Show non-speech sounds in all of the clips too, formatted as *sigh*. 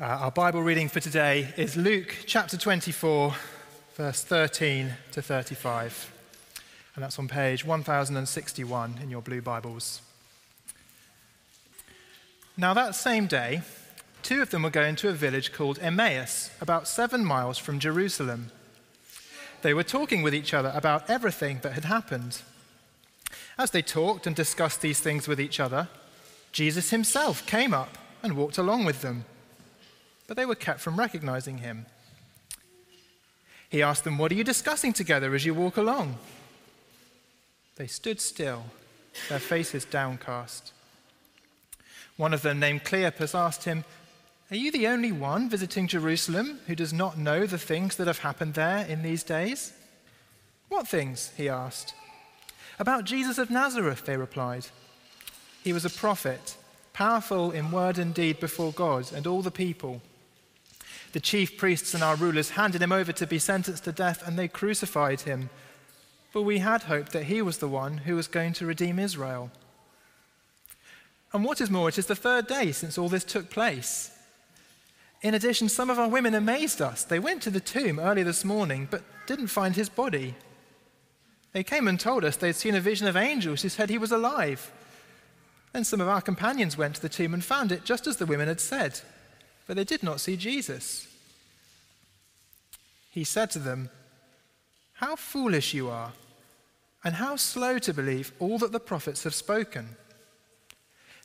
Uh, our Bible reading for today is Luke chapter 24, verse 13 to 35. And that's on page 1061 in your blue Bibles. Now, that same day, two of them were going to a village called Emmaus, about seven miles from Jerusalem. They were talking with each other about everything that had happened. As they talked and discussed these things with each other, Jesus himself came up and walked along with them. But they were kept from recognizing him. He asked them, What are you discussing together as you walk along? They stood still, their faces downcast. One of them, named Cleopas, asked him, Are you the only one visiting Jerusalem who does not know the things that have happened there in these days? What things? he asked. About Jesus of Nazareth, they replied. He was a prophet, powerful in word and deed before God and all the people. The chief priests and our rulers handed him over to be sentenced to death, and they crucified him. But we had hoped that he was the one who was going to redeem Israel. And what is more, it is the third day since all this took place. In addition, some of our women amazed us. They went to the tomb early this morning, but didn't find his body. They came and told us they'd seen a vision of angels who said he was alive. Then some of our companions went to the tomb and found it just as the women had said, but they did not see Jesus. He said to them, How foolish you are, and how slow to believe all that the prophets have spoken.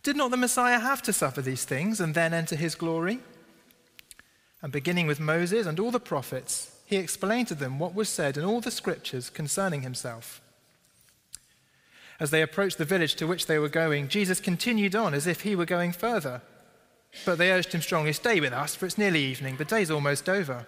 Did not the Messiah have to suffer these things and then enter his glory? And beginning with Moses and all the prophets, he explained to them what was said in all the scriptures concerning himself. As they approached the village to which they were going, Jesus continued on as if he were going further. But they urged him strongly, Stay with us, for it's nearly evening. The day's almost over.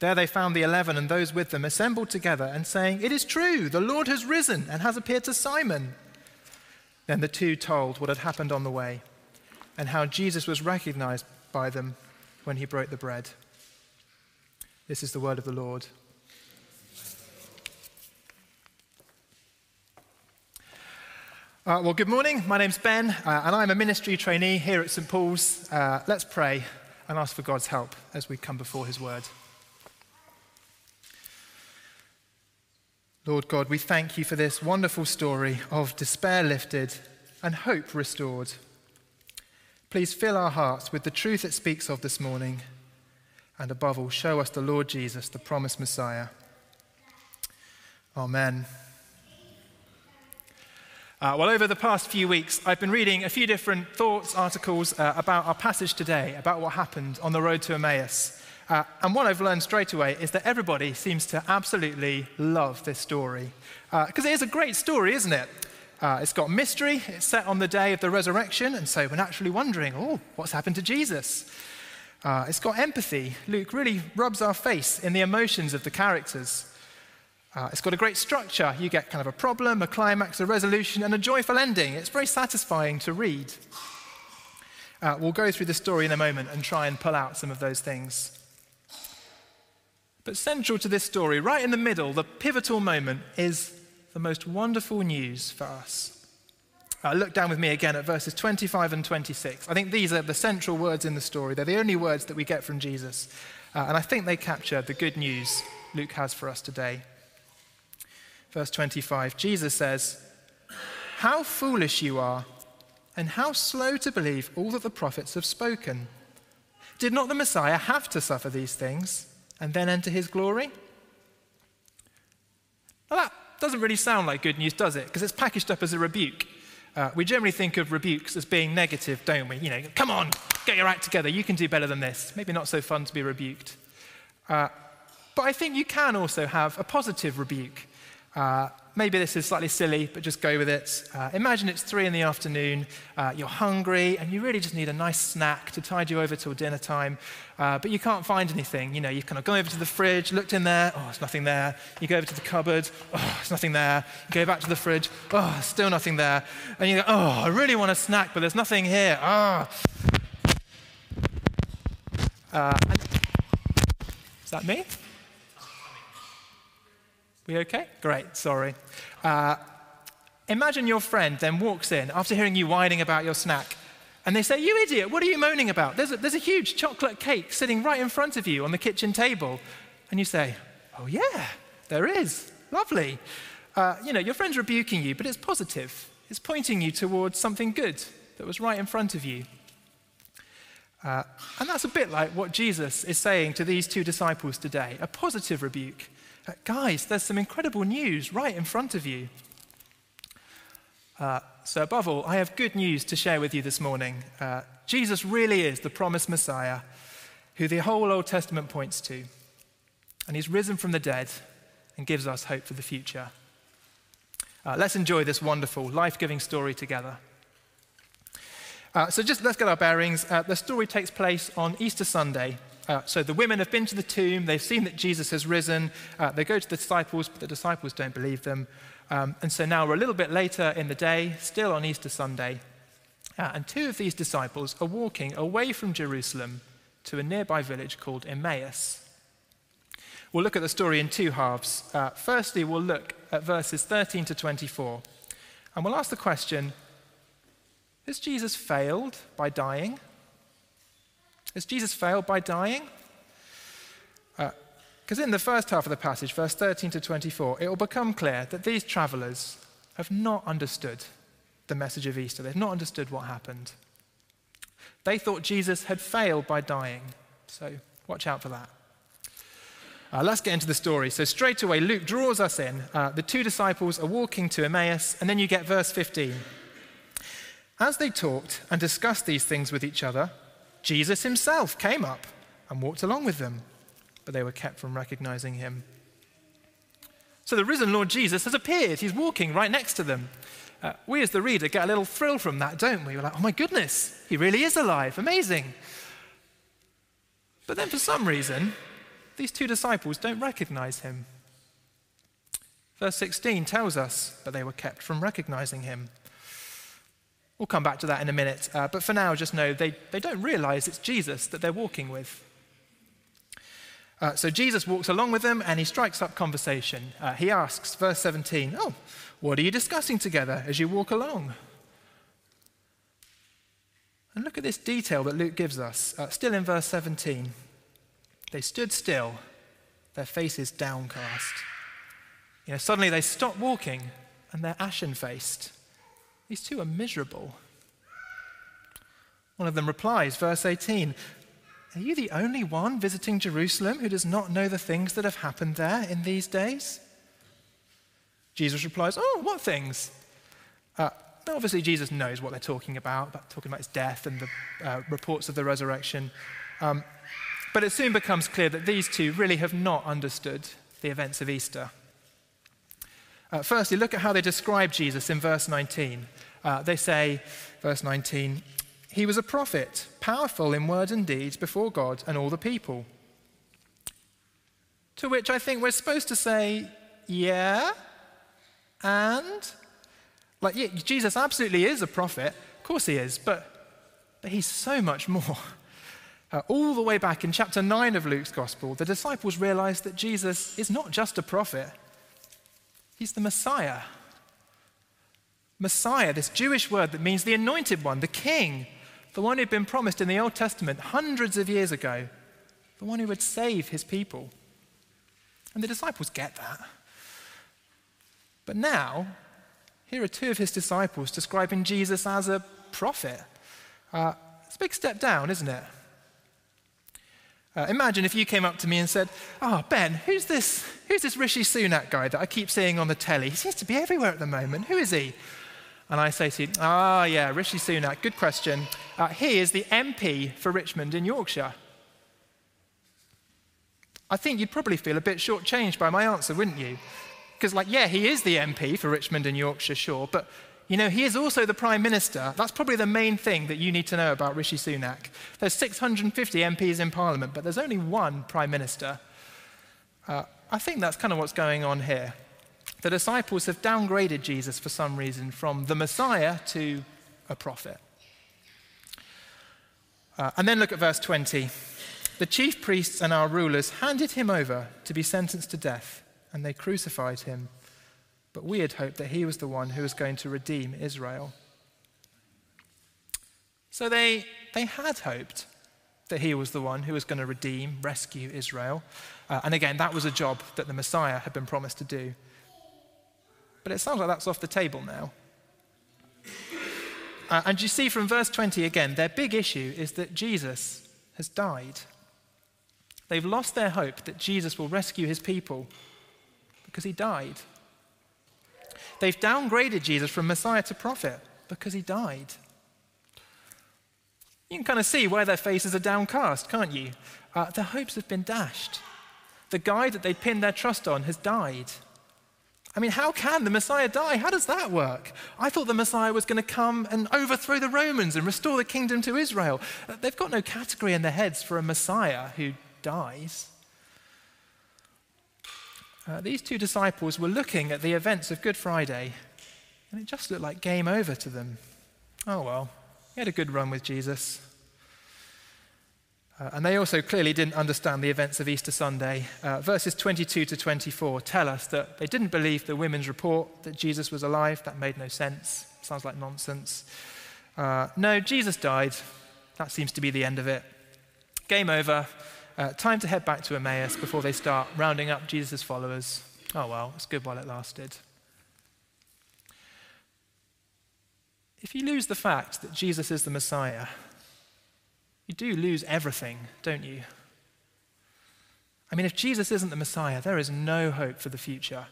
There they found the eleven and those with them assembled together and saying, It is true, the Lord has risen and has appeared to Simon. Then the two told what had happened on the way and how Jesus was recognized by them when he broke the bread. This is the word of the Lord. Uh, well, good morning. My name's Ben, uh, and I'm a ministry trainee here at St. Paul's. Uh, let's pray and ask for God's help as we come before His word. Lord God, we thank you for this wonderful story of despair lifted and hope restored. Please fill our hearts with the truth it speaks of this morning, and above all, show us the Lord Jesus, the promised Messiah. Amen. Uh, well, over the past few weeks, I've been reading a few different thoughts, articles uh, about our passage today, about what happened on the road to Emmaus. Uh, and what I've learned straight away is that everybody seems to absolutely love this story. Because uh, it is a great story, isn't it? Uh, it's got mystery, it's set on the day of the resurrection, and so we're naturally wondering, oh, what's happened to Jesus? Uh, it's got empathy. Luke really rubs our face in the emotions of the characters. Uh, it's got a great structure. You get kind of a problem, a climax, a resolution, and a joyful ending. It's very satisfying to read. Uh, we'll go through the story in a moment and try and pull out some of those things. But central to this story, right in the middle, the pivotal moment, is the most wonderful news for us. Uh, look down with me again at verses 25 and 26. I think these are the central words in the story. They're the only words that we get from Jesus. Uh, and I think they capture the good news Luke has for us today verse 25, Jesus says, How foolish you are, and how slow to believe all that the prophets have spoken. Did not the Messiah have to suffer these things and then enter his glory? Now that doesn't really sound like good news, does it? Because it's packaged up as a rebuke. Uh, we generally think of rebukes as being negative, don't we? You know, come on, get your act together, you can do better than this. Maybe not so fun to be rebuked. Uh, but I think you can also have a positive rebuke. Uh, maybe this is slightly silly, but just go with it. Uh, imagine it's three in the afternoon, uh, you're hungry, and you really just need a nice snack to tide you over till dinner time, uh, but you can't find anything. You know, you kind of go over to the fridge, looked in there, oh, there's nothing there. You go over to the cupboard, oh, there's nothing there. You go back to the fridge, oh, still nothing there. And you go, oh, I really want a snack, but there's nothing here. Ah. Oh. is that me? We okay? Great, sorry. Uh, imagine your friend then walks in after hearing you whining about your snack, and they say, You idiot, what are you moaning about? There's a, there's a huge chocolate cake sitting right in front of you on the kitchen table. And you say, Oh, yeah, there is. Lovely. Uh, you know, your friend's rebuking you, but it's positive. It's pointing you towards something good that was right in front of you. Uh, and that's a bit like what Jesus is saying to these two disciples today a positive rebuke. Guys, there's some incredible news right in front of you. Uh, so, above all, I have good news to share with you this morning. Uh, Jesus really is the promised Messiah who the whole Old Testament points to. And he's risen from the dead and gives us hope for the future. Uh, let's enjoy this wonderful, life giving story together. Uh, so, just let's get our bearings. Uh, the story takes place on Easter Sunday, uh, so the women have been to the tomb, they've seen that Jesus has risen, uh, they go to the disciples, but the disciples don't believe them. Um, and so now we're a little bit later in the day, still on Easter Sunday, uh, and two of these disciples are walking away from Jerusalem to a nearby village called Emmaus. We'll look at the story in two halves. Uh, firstly, we'll look at verses 13 to 24, and we'll ask the question Has Jesus failed by dying? Has Jesus failed by dying? Because uh, in the first half of the passage, verse 13 to 24, it will become clear that these travelers have not understood the message of Easter. They've not understood what happened. They thought Jesus had failed by dying. So watch out for that. Uh, let's get into the story. So, straight away, Luke draws us in. Uh, the two disciples are walking to Emmaus, and then you get verse 15. As they talked and discussed these things with each other, Jesus himself came up and walked along with them, but they were kept from recognizing him. So the risen Lord Jesus has appeared. He's walking right next to them. Uh, we, as the reader, get a little thrill from that, don't we? We're like, oh my goodness, he really is alive. Amazing. But then, for some reason, these two disciples don't recognize him. Verse 16 tells us, but they were kept from recognizing him. We'll come back to that in a minute. Uh, but for now, just know they, they don't realize it's Jesus that they're walking with. Uh, so Jesus walks along with them and he strikes up conversation. Uh, he asks, verse 17, Oh, what are you discussing together as you walk along? And look at this detail that Luke gives us, uh, still in verse 17. They stood still, their faces downcast. You know, suddenly they stop walking and they're ashen faced. These two are miserable. One of them replies, verse 18 Are you the only one visiting Jerusalem who does not know the things that have happened there in these days? Jesus replies, Oh, what things? Uh, obviously, Jesus knows what they're talking about, talking about his death and the uh, reports of the resurrection. Um, but it soon becomes clear that these two really have not understood the events of Easter. Uh, firstly, look at how they describe Jesus in verse 19. Uh, they say, verse 19, he was a prophet, powerful in word and deeds before God and all the people. To which I think we're supposed to say, yeah, and? Like, yeah, Jesus absolutely is a prophet. Of course he is, but, but he's so much more. *laughs* Uh, all the way back in chapter 9 of Luke's gospel, the disciples realized that Jesus is not just a prophet, He's the Messiah. Messiah, this Jewish word that means the anointed one, the king, the one who'd been promised in the Old Testament hundreds of years ago, the one who would save his people. And the disciples get that. But now, here are two of his disciples describing Jesus as a prophet. Uh, it's a big step down, isn't it? Uh, imagine if you came up to me and said, Oh, Ben, who's this, who's this Rishi Sunak guy that I keep seeing on the telly? He seems to be everywhere at the moment. Who is he? And I say to you, Ah, yeah, Rishi Sunak, good question. Uh, he is the MP for Richmond in Yorkshire. I think you'd probably feel a bit shortchanged by my answer, wouldn't you? Because, like, yeah, he is the MP for Richmond and Yorkshire, sure, but you know, he is also the Prime Minister. That's probably the main thing that you need to know about Rishi Sunak. There's 650 MPs in Parliament, but there's only one Prime Minister. Uh, I think that's kind of what's going on here. The disciples have downgraded Jesus for some reason from the Messiah to a prophet. Uh, and then look at verse 20. The chief priests and our rulers handed him over to be sentenced to death, and they crucified him. But we had hoped that he was the one who was going to redeem Israel. So they, they had hoped that he was the one who was going to redeem, rescue Israel. Uh, and again, that was a job that the Messiah had been promised to do. But it sounds like that's off the table now. Uh, and you see from verse 20 again, their big issue is that Jesus has died. They've lost their hope that Jesus will rescue his people because he died. They've downgraded Jesus from Messiah to prophet because he died. You can kind of see why their faces are downcast, can't you? Uh, their hopes have been dashed. The guy that they pinned their trust on has died. I mean, how can the Messiah die? How does that work? I thought the Messiah was going to come and overthrow the Romans and restore the kingdom to Israel. Uh, they've got no category in their heads for a Messiah who dies. Uh, these two disciples were looking at the events of Good Friday, and it just looked like game over to them. Oh well, he had a good run with Jesus. Uh, and they also clearly didn't understand the events of Easter Sunday. Uh, verses 22 to 24 tell us that they didn't believe the women's report that Jesus was alive. That made no sense. Sounds like nonsense. Uh, no, Jesus died. That seems to be the end of it. Game over. Uh, time to head back to Emmaus before they start rounding up Jesus' followers. Oh well, it's good while it lasted. If you lose the fact that Jesus is the Messiah, you do lose everything, don't you? I mean, if Jesus isn't the Messiah, there is no hope for the future,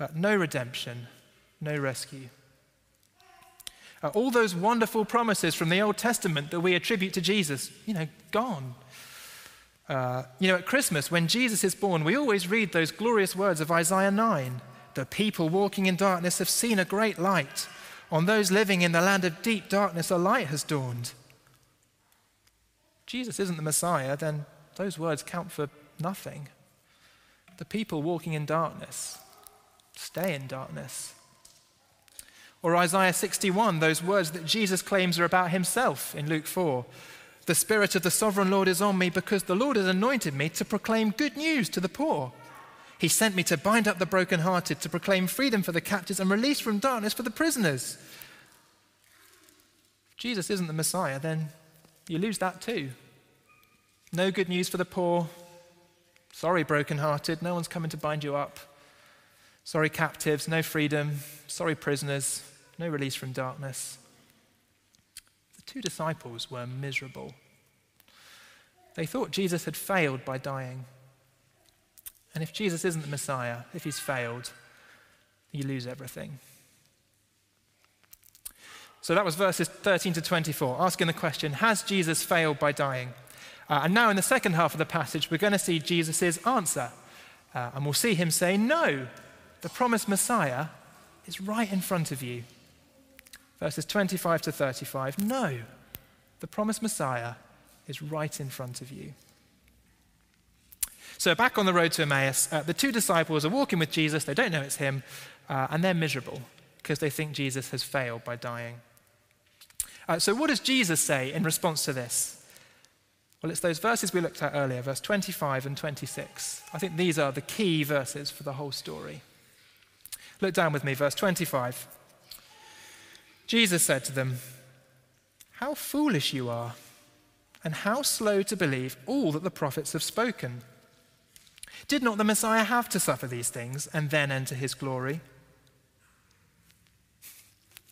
uh, no redemption, no rescue. Uh, all those wonderful promises from the Old Testament that we attribute to Jesus, you know, gone. Uh, you know, at Christmas, when Jesus is born, we always read those glorious words of Isaiah 9 The people walking in darkness have seen a great light. On those living in the land of deep darkness, a light has dawned. Jesus isn't the Messiah, then those words count for nothing. The people walking in darkness stay in darkness. Or Isaiah 61, those words that Jesus claims are about himself in Luke 4. The Spirit of the sovereign Lord is on me because the Lord has anointed me to proclaim good news to the poor. He sent me to bind up the brokenhearted, to proclaim freedom for the captives and release from darkness for the prisoners. If Jesus isn't the Messiah, then you lose that too. No good news for the poor. Sorry, brokenhearted, no one's coming to bind you up. Sorry, captives, no freedom. Sorry, prisoners, no release from darkness two disciples were miserable. They thought Jesus had failed by dying. And if Jesus isn't the Messiah, if he's failed, you lose everything. So that was verses 13 to 24, asking the question Has Jesus failed by dying? Uh, and now, in the second half of the passage, we're going to see Jesus' answer. Uh, and we'll see him say, No, the promised Messiah is right in front of you verses 25 to 35. No, the promised Messiah is right in front of you. So, back on the road to Emmaus, uh, the two disciples are walking with Jesus. They don't know it's him, uh, and they're miserable because they think Jesus has failed by dying. Uh, so, what does Jesus say in response to this? Well, it's those verses we looked at earlier, verse 25 and 26. I think these are the key verses for the whole story. Look down with me, verse 25. Jesus said to them, How foolish you are, and how slow to believe all that the prophets have spoken. Did not the Messiah have to suffer these things and then enter his glory?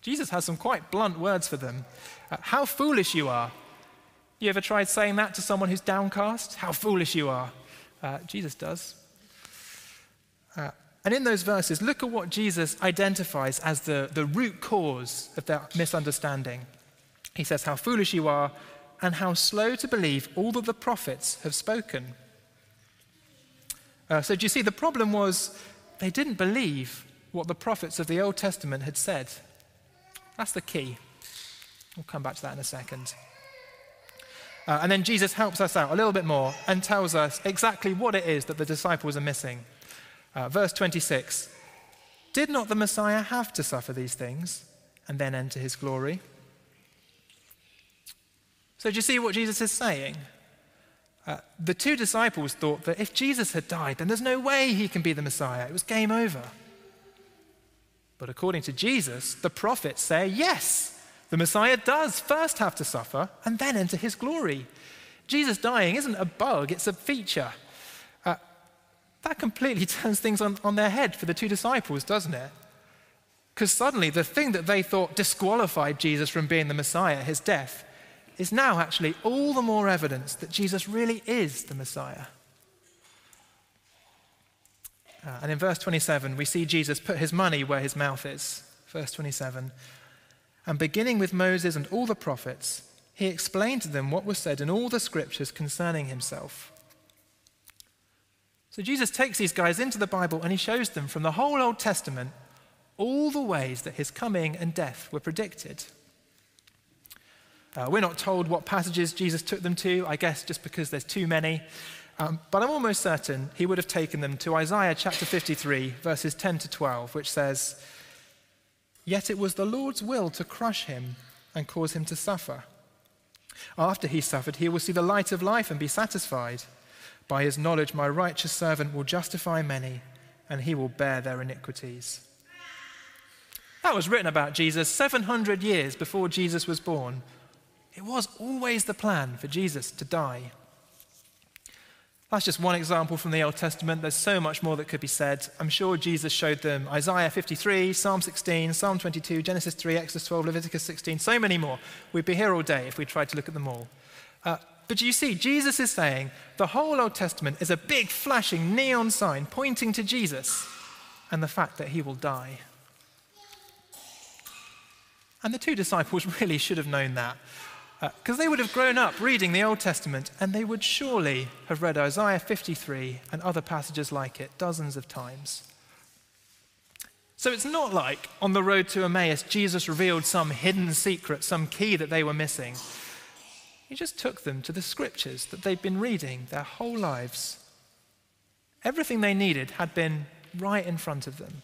Jesus has some quite blunt words for them. Uh, how foolish you are. You ever tried saying that to someone who's downcast? How foolish you are. Uh, Jesus does. Uh, and in those verses, look at what Jesus identifies as the, the root cause of that misunderstanding. He says, How foolish you are, and how slow to believe all that the prophets have spoken. Uh, so, do you see, the problem was they didn't believe what the prophets of the Old Testament had said. That's the key. We'll come back to that in a second. Uh, and then Jesus helps us out a little bit more and tells us exactly what it is that the disciples are missing. Uh, verse 26 Did not the Messiah have to suffer these things and then enter his glory? So, do you see what Jesus is saying? Uh, the two disciples thought that if Jesus had died, then there's no way he can be the Messiah. It was game over. But according to Jesus, the prophets say yes, the Messiah does first have to suffer and then enter his glory. Jesus dying isn't a bug, it's a feature. That completely *laughs* turns things on, on their head for the two disciples, doesn't it? Because suddenly the thing that they thought disqualified Jesus from being the Messiah, his death, is now actually all the more evidence that Jesus really is the Messiah. Uh, and in verse 27, we see Jesus put his money where his mouth is. Verse 27. And beginning with Moses and all the prophets, he explained to them what was said in all the scriptures concerning himself. So Jesus takes these guys into the Bible and he shows them from the whole Old Testament all the ways that his coming and death were predicted. Uh, we're not told what passages Jesus took them to, I guess just because there's too many. Um, but I'm almost certain he would have taken them to Isaiah chapter 53, verses 10 to 12, which says, Yet it was the Lord's will to crush him and cause him to suffer. After he suffered, he will see the light of life and be satisfied. By his knowledge, my righteous servant will justify many, and he will bear their iniquities. That was written about Jesus 700 years before Jesus was born, it was always the plan for Jesus to die. That's just one example from the Old Testament. There's so much more that could be said. I'm sure Jesus showed them Isaiah 53, Psalm 16, Psalm 22, Genesis 3, Exodus 12, Leviticus 16, so many more. We'd be here all day if we tried to look at them all. Uh, but you see, Jesus is saying the whole Old Testament is a big flashing neon sign pointing to Jesus and the fact that he will die. And the two disciples *laughs* really should have known that because uh, they would have grown up reading the Old Testament and they would surely have read Isaiah 53 and other passages like it dozens of times. So it's not like on the road to Emmaus, Jesus revealed some hidden secret, some key that they were missing. He just took them to the scriptures that they'd been reading their whole lives. Everything they needed had been right in front of them.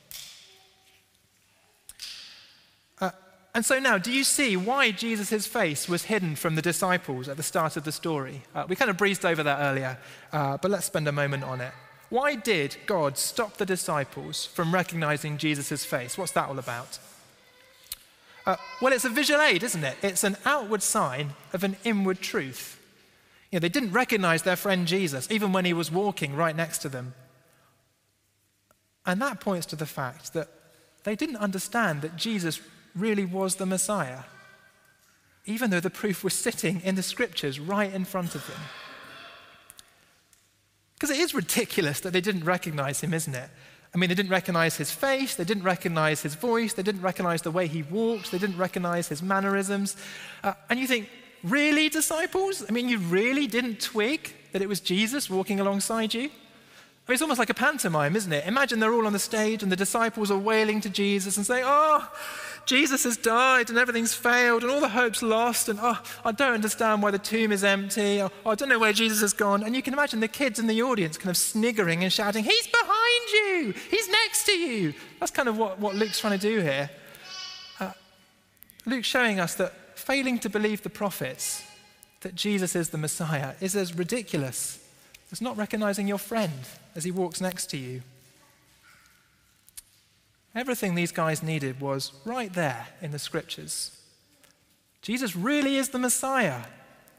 And so now, do you see why Jesus' face was hidden from the disciples at the start of the story? Uh, we kind of breezed over that earlier, uh, but let's spend a moment on it. Why did God stop the disciples from recognizing Jesus' face? What's that all about? Uh, well, it's a visual aid, isn't it? It's an outward sign of an inward truth. You know, they didn't recognize their friend Jesus, even when he was walking right next to them. And that points to the fact that they didn't understand that Jesus really was the Messiah, even though the proof was sitting in the scriptures right in front of them. Because it is ridiculous that they didn't recognize him, isn't it? I mean, they didn't recognize his face, they didn't recognize his voice, they didn't recognize the way he walked, they didn't recognize his mannerisms. Uh, and you think, really, disciples? I mean, you really didn't twig that it was Jesus walking alongside you? I mean, it's almost like a pantomime, isn't it? Imagine they're all on the stage and the disciples are wailing to Jesus and saying, Oh, Jesus has died and everything's failed and all the hope's lost and oh, I don't understand why the tomb is empty. Or, oh, I don't know where Jesus has gone. And you can imagine the kids in the audience kind of sniggering and shouting, He's behind you! He's next to you! That's kind of what, what Luke's trying to do here. Uh, Luke's showing us that failing to believe the prophets, that Jesus is the Messiah, is as ridiculous as not recognizing your friend as he walks next to you. Everything these guys needed was right there in the scriptures. Jesus really is the Messiah.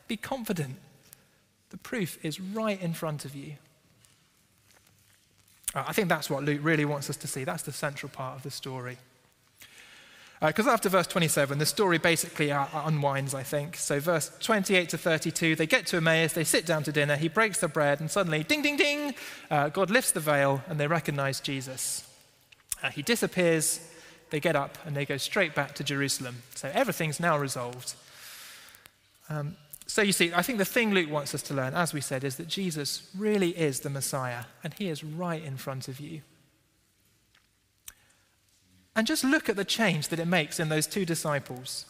Be confident. The proof is right in front of you. Uh, I think that's what Luke really wants us to see. That's the central part of the story. Because uh, after verse 27, the story basically uh, unwinds, I think. So, verse 28 to 32, they get to Emmaus, they sit down to dinner, he breaks the bread, and suddenly, ding, ding, ding, uh, God lifts the veil, and they recognize Jesus. Uh, he disappears, they get up, and they go straight back to Jerusalem. So everything's now resolved. Um, so you see, I think the thing Luke wants us to learn, as we said, is that Jesus really is the Messiah, and he is right in front of you. And just look at the change that it makes in those two disciples.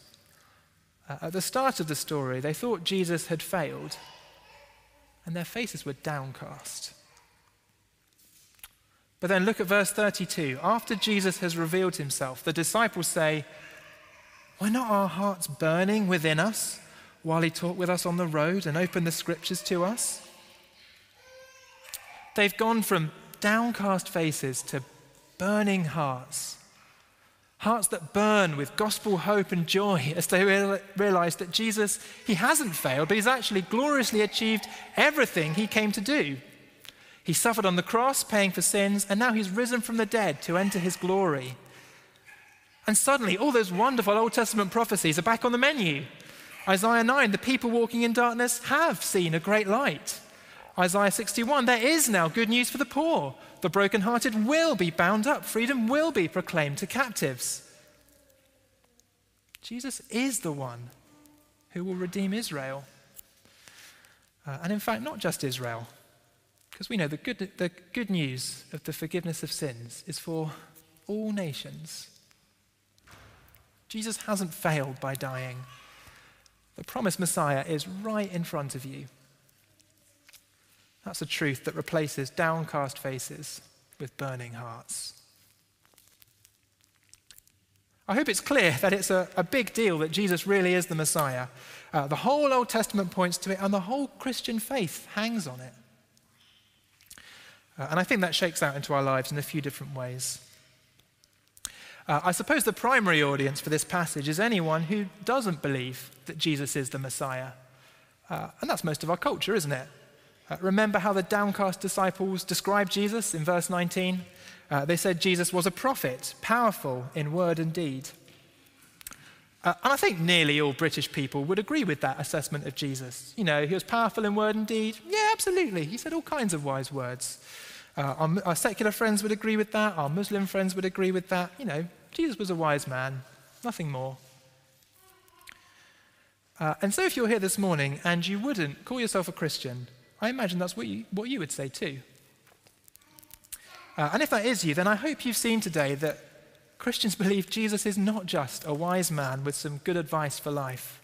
Uh, at the start of the story, they thought Jesus had failed, and their faces were downcast. But then look at verse 32. After Jesus has revealed himself, the disciples say, Were not our hearts burning within us while he talked with us on the road and opened the scriptures to us? They've gone from downcast faces to burning hearts. Hearts that burn with gospel hope and joy as they realize that Jesus, he hasn't failed, but he's actually gloriously achieved everything he came to do. He suffered on the cross, paying for sins, and now he's risen from the dead to enter his glory. And suddenly, all those wonderful Old Testament prophecies are back on the menu. Isaiah 9, the people walking in darkness have seen a great light. Isaiah 61, there is now good news for the poor. The brokenhearted will be bound up, freedom will be proclaimed to captives. Jesus is the one who will redeem Israel. Uh, and in fact, not just Israel. Because we know the good, the good news of the forgiveness of sins is for all nations. Jesus hasn't failed by dying. The promised Messiah is right in front of you. That's a truth that replaces downcast faces with burning hearts. I hope it's clear that it's a, a big deal that Jesus really is the Messiah. Uh, the whole Old Testament points to it, and the whole Christian faith hangs on it. Uh, and I think that shakes out into our lives in a few different ways. Uh, I suppose the primary audience for this passage is anyone who doesn't believe that Jesus is the Messiah. Uh, and that's most of our culture, isn't it? Uh, remember how the downcast disciples described Jesus in verse 19? Uh, they said Jesus was a prophet, powerful in word and deed. Uh, and I think nearly all British people would agree with that assessment of Jesus. You know, he was powerful in word and deed. Yeah, absolutely. He said all kinds of wise words. Uh, our, our, secular friends would agree with that. Our Muslim friends would agree with that. You know, Jesus was a wise man, nothing more. Uh, and so, if you're here this morning and you wouldn't call yourself a Christian, I imagine that's what you, what you would say too. Uh, and if that is you, then I hope you've seen today that Christians *laughs* believe Jesus is not just a wise man with some good advice for life.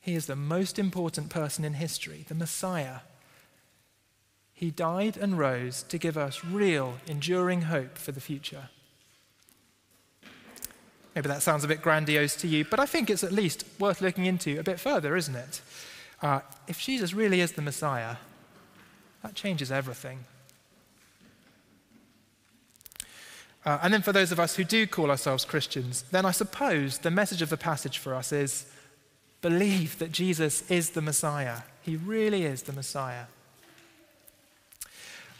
He is the most important person in history, the Messiah he died and rose to give us real, enduring hope for the future. Maybe that sounds a bit grandiose to you, but I think it's at least worth looking into a bit further, isn't it? Uh, if Jesus really is the Messiah, that changes everything. Uh, and then for those of us who do call ourselves Christians, then I suppose the message of the passage for us is believe that Jesus is the Messiah. He really is the Messiah.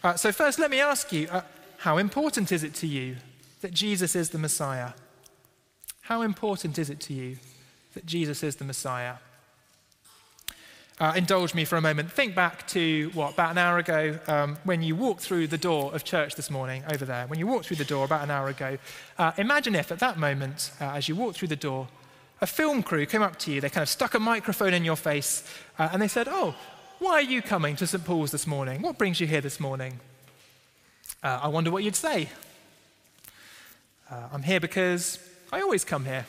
Uh, so, first, let me ask you uh, how important is it to you that Jesus is the Messiah? How important is it to you that Jesus is the Messiah? Uh, indulge me for a moment. Think back to what, about an hour ago, um, when you walked through the door of church this morning, over there. When you walked through the door about an hour ago, uh, imagine if at that moment, uh, as you walked through the door, a film crew came up to you, they kind of stuck a microphone in your face, uh, and they said, Oh, why are you coming to St. Paul's this morning? What brings you here this morning? Uh, I wonder what you'd say. Uh, I'm here because I always come here.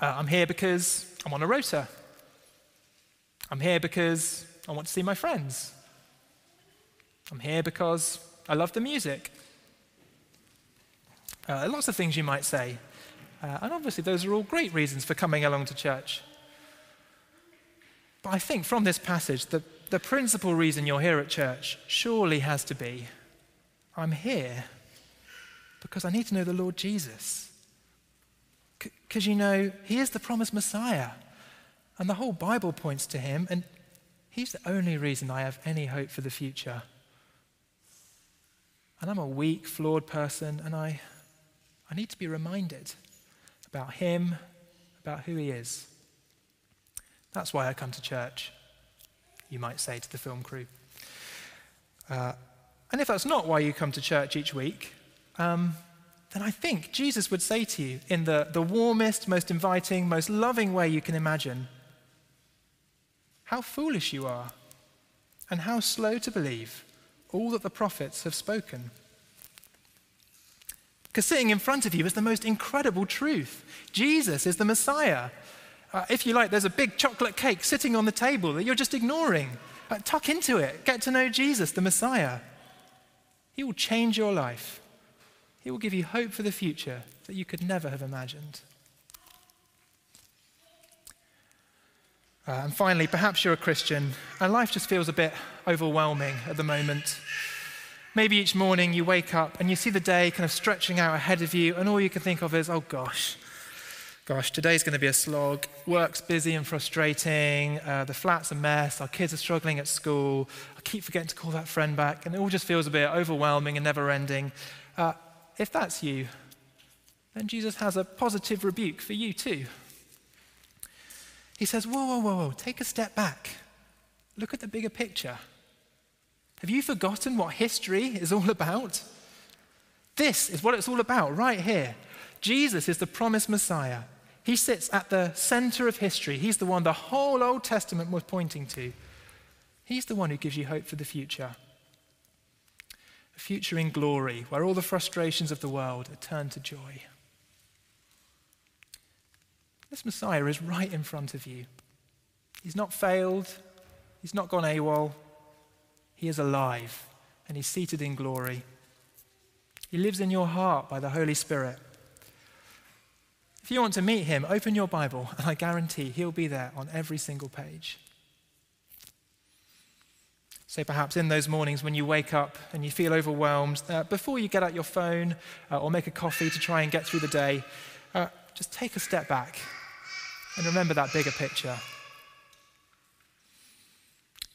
Uh, I'm here because I'm on a rota. I'm here because I want to see my friends. I'm here because I love the music. Uh, lots of things you might say. Uh, and obviously, those are all great reasons for coming along to church. But I think from this passage, the, the principal reason you're here at church surely has to be I'm here because I need to know the Lord Jesus. Because you know, He is the promised Messiah, and the whole Bible points to Him, and He's the only reason I have any hope for the future. And I'm a weak, flawed person, and I, I need to be reminded about Him, about who He is. That's why I come to church, you might say to the film crew. Uh, and if that's not why you come to church each week, um, then I think Jesus would say to you, in the, the warmest, most inviting, most loving way you can imagine, how foolish you are, and how slow to believe all that the prophets have spoken. Because sitting in front of you is the most incredible truth. Jesus is the Messiah. Uh, if you like, there's a big chocolate cake sitting on the table that you're just ignoring. Uh, tuck into it. Get to know Jesus, the Messiah. He will change your life. He will give you hope for the future that you could never have imagined. Uh, and finally, perhaps you're a Christian and life just feels a bit overwhelming at the moment. Maybe each morning you wake up and you see the day kind of stretching out ahead of you, and all you can think of is, oh gosh, gosh, today's going to be a slog. Work's busy and frustrating. Uh, the flat's a mess. Our kids are struggling at school. I keep forgetting to call that friend back, and it all just feels a bit overwhelming and never ending. Uh, if that's you, then Jesus has a positive rebuke for you too. He says, Whoa, whoa, whoa, whoa, take a step back. Look at the bigger picture. Have you forgotten what history is all about? This is what it's all about right here. Jesus is the promised Messiah. He sits at the center of history. He's the one the whole Old Testament was pointing to. He's the one who gives you hope for the future. A future in glory where all the frustrations of the world are turned to joy. This Messiah is right in front of you. He's not failed, he's not gone AWOL. He is alive and he's seated in glory. He lives in your heart by the Holy Spirit. If you want to meet him, open your Bible, and I guarantee he'll be there on every single page. So perhaps in those mornings when you wake up and you feel overwhelmed, uh, before you get out your phone uh, or make a coffee to try and get through the day, uh, just take a step back and remember that bigger picture.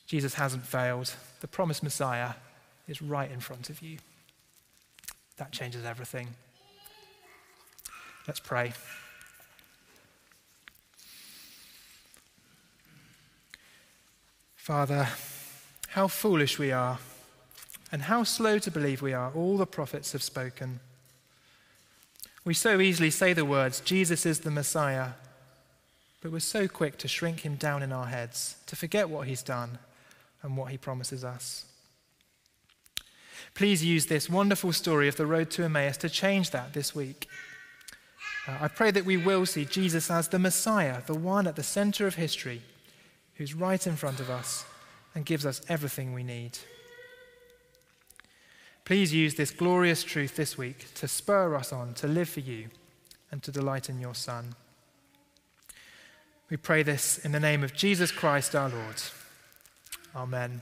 Jesus hasn't failed. The promised Messiah is right in front of you. That changes everything. Let's pray. Father, how foolish we are, and how slow to believe we are. All the prophets have spoken. We so easily say the words, Jesus is the Messiah, but we're so quick to shrink him down in our heads, to forget what he's done and what he promises us. Please use this wonderful story of the road to Emmaus to change that this week. Uh, I pray that we will see Jesus as the Messiah, the one at the center of history, who's right in front of us and gives us everything we need. Please use this glorious truth this week to spur us on to live for you and to delight in your Son. We pray this in the name of Jesus Christ our Lord. Amen.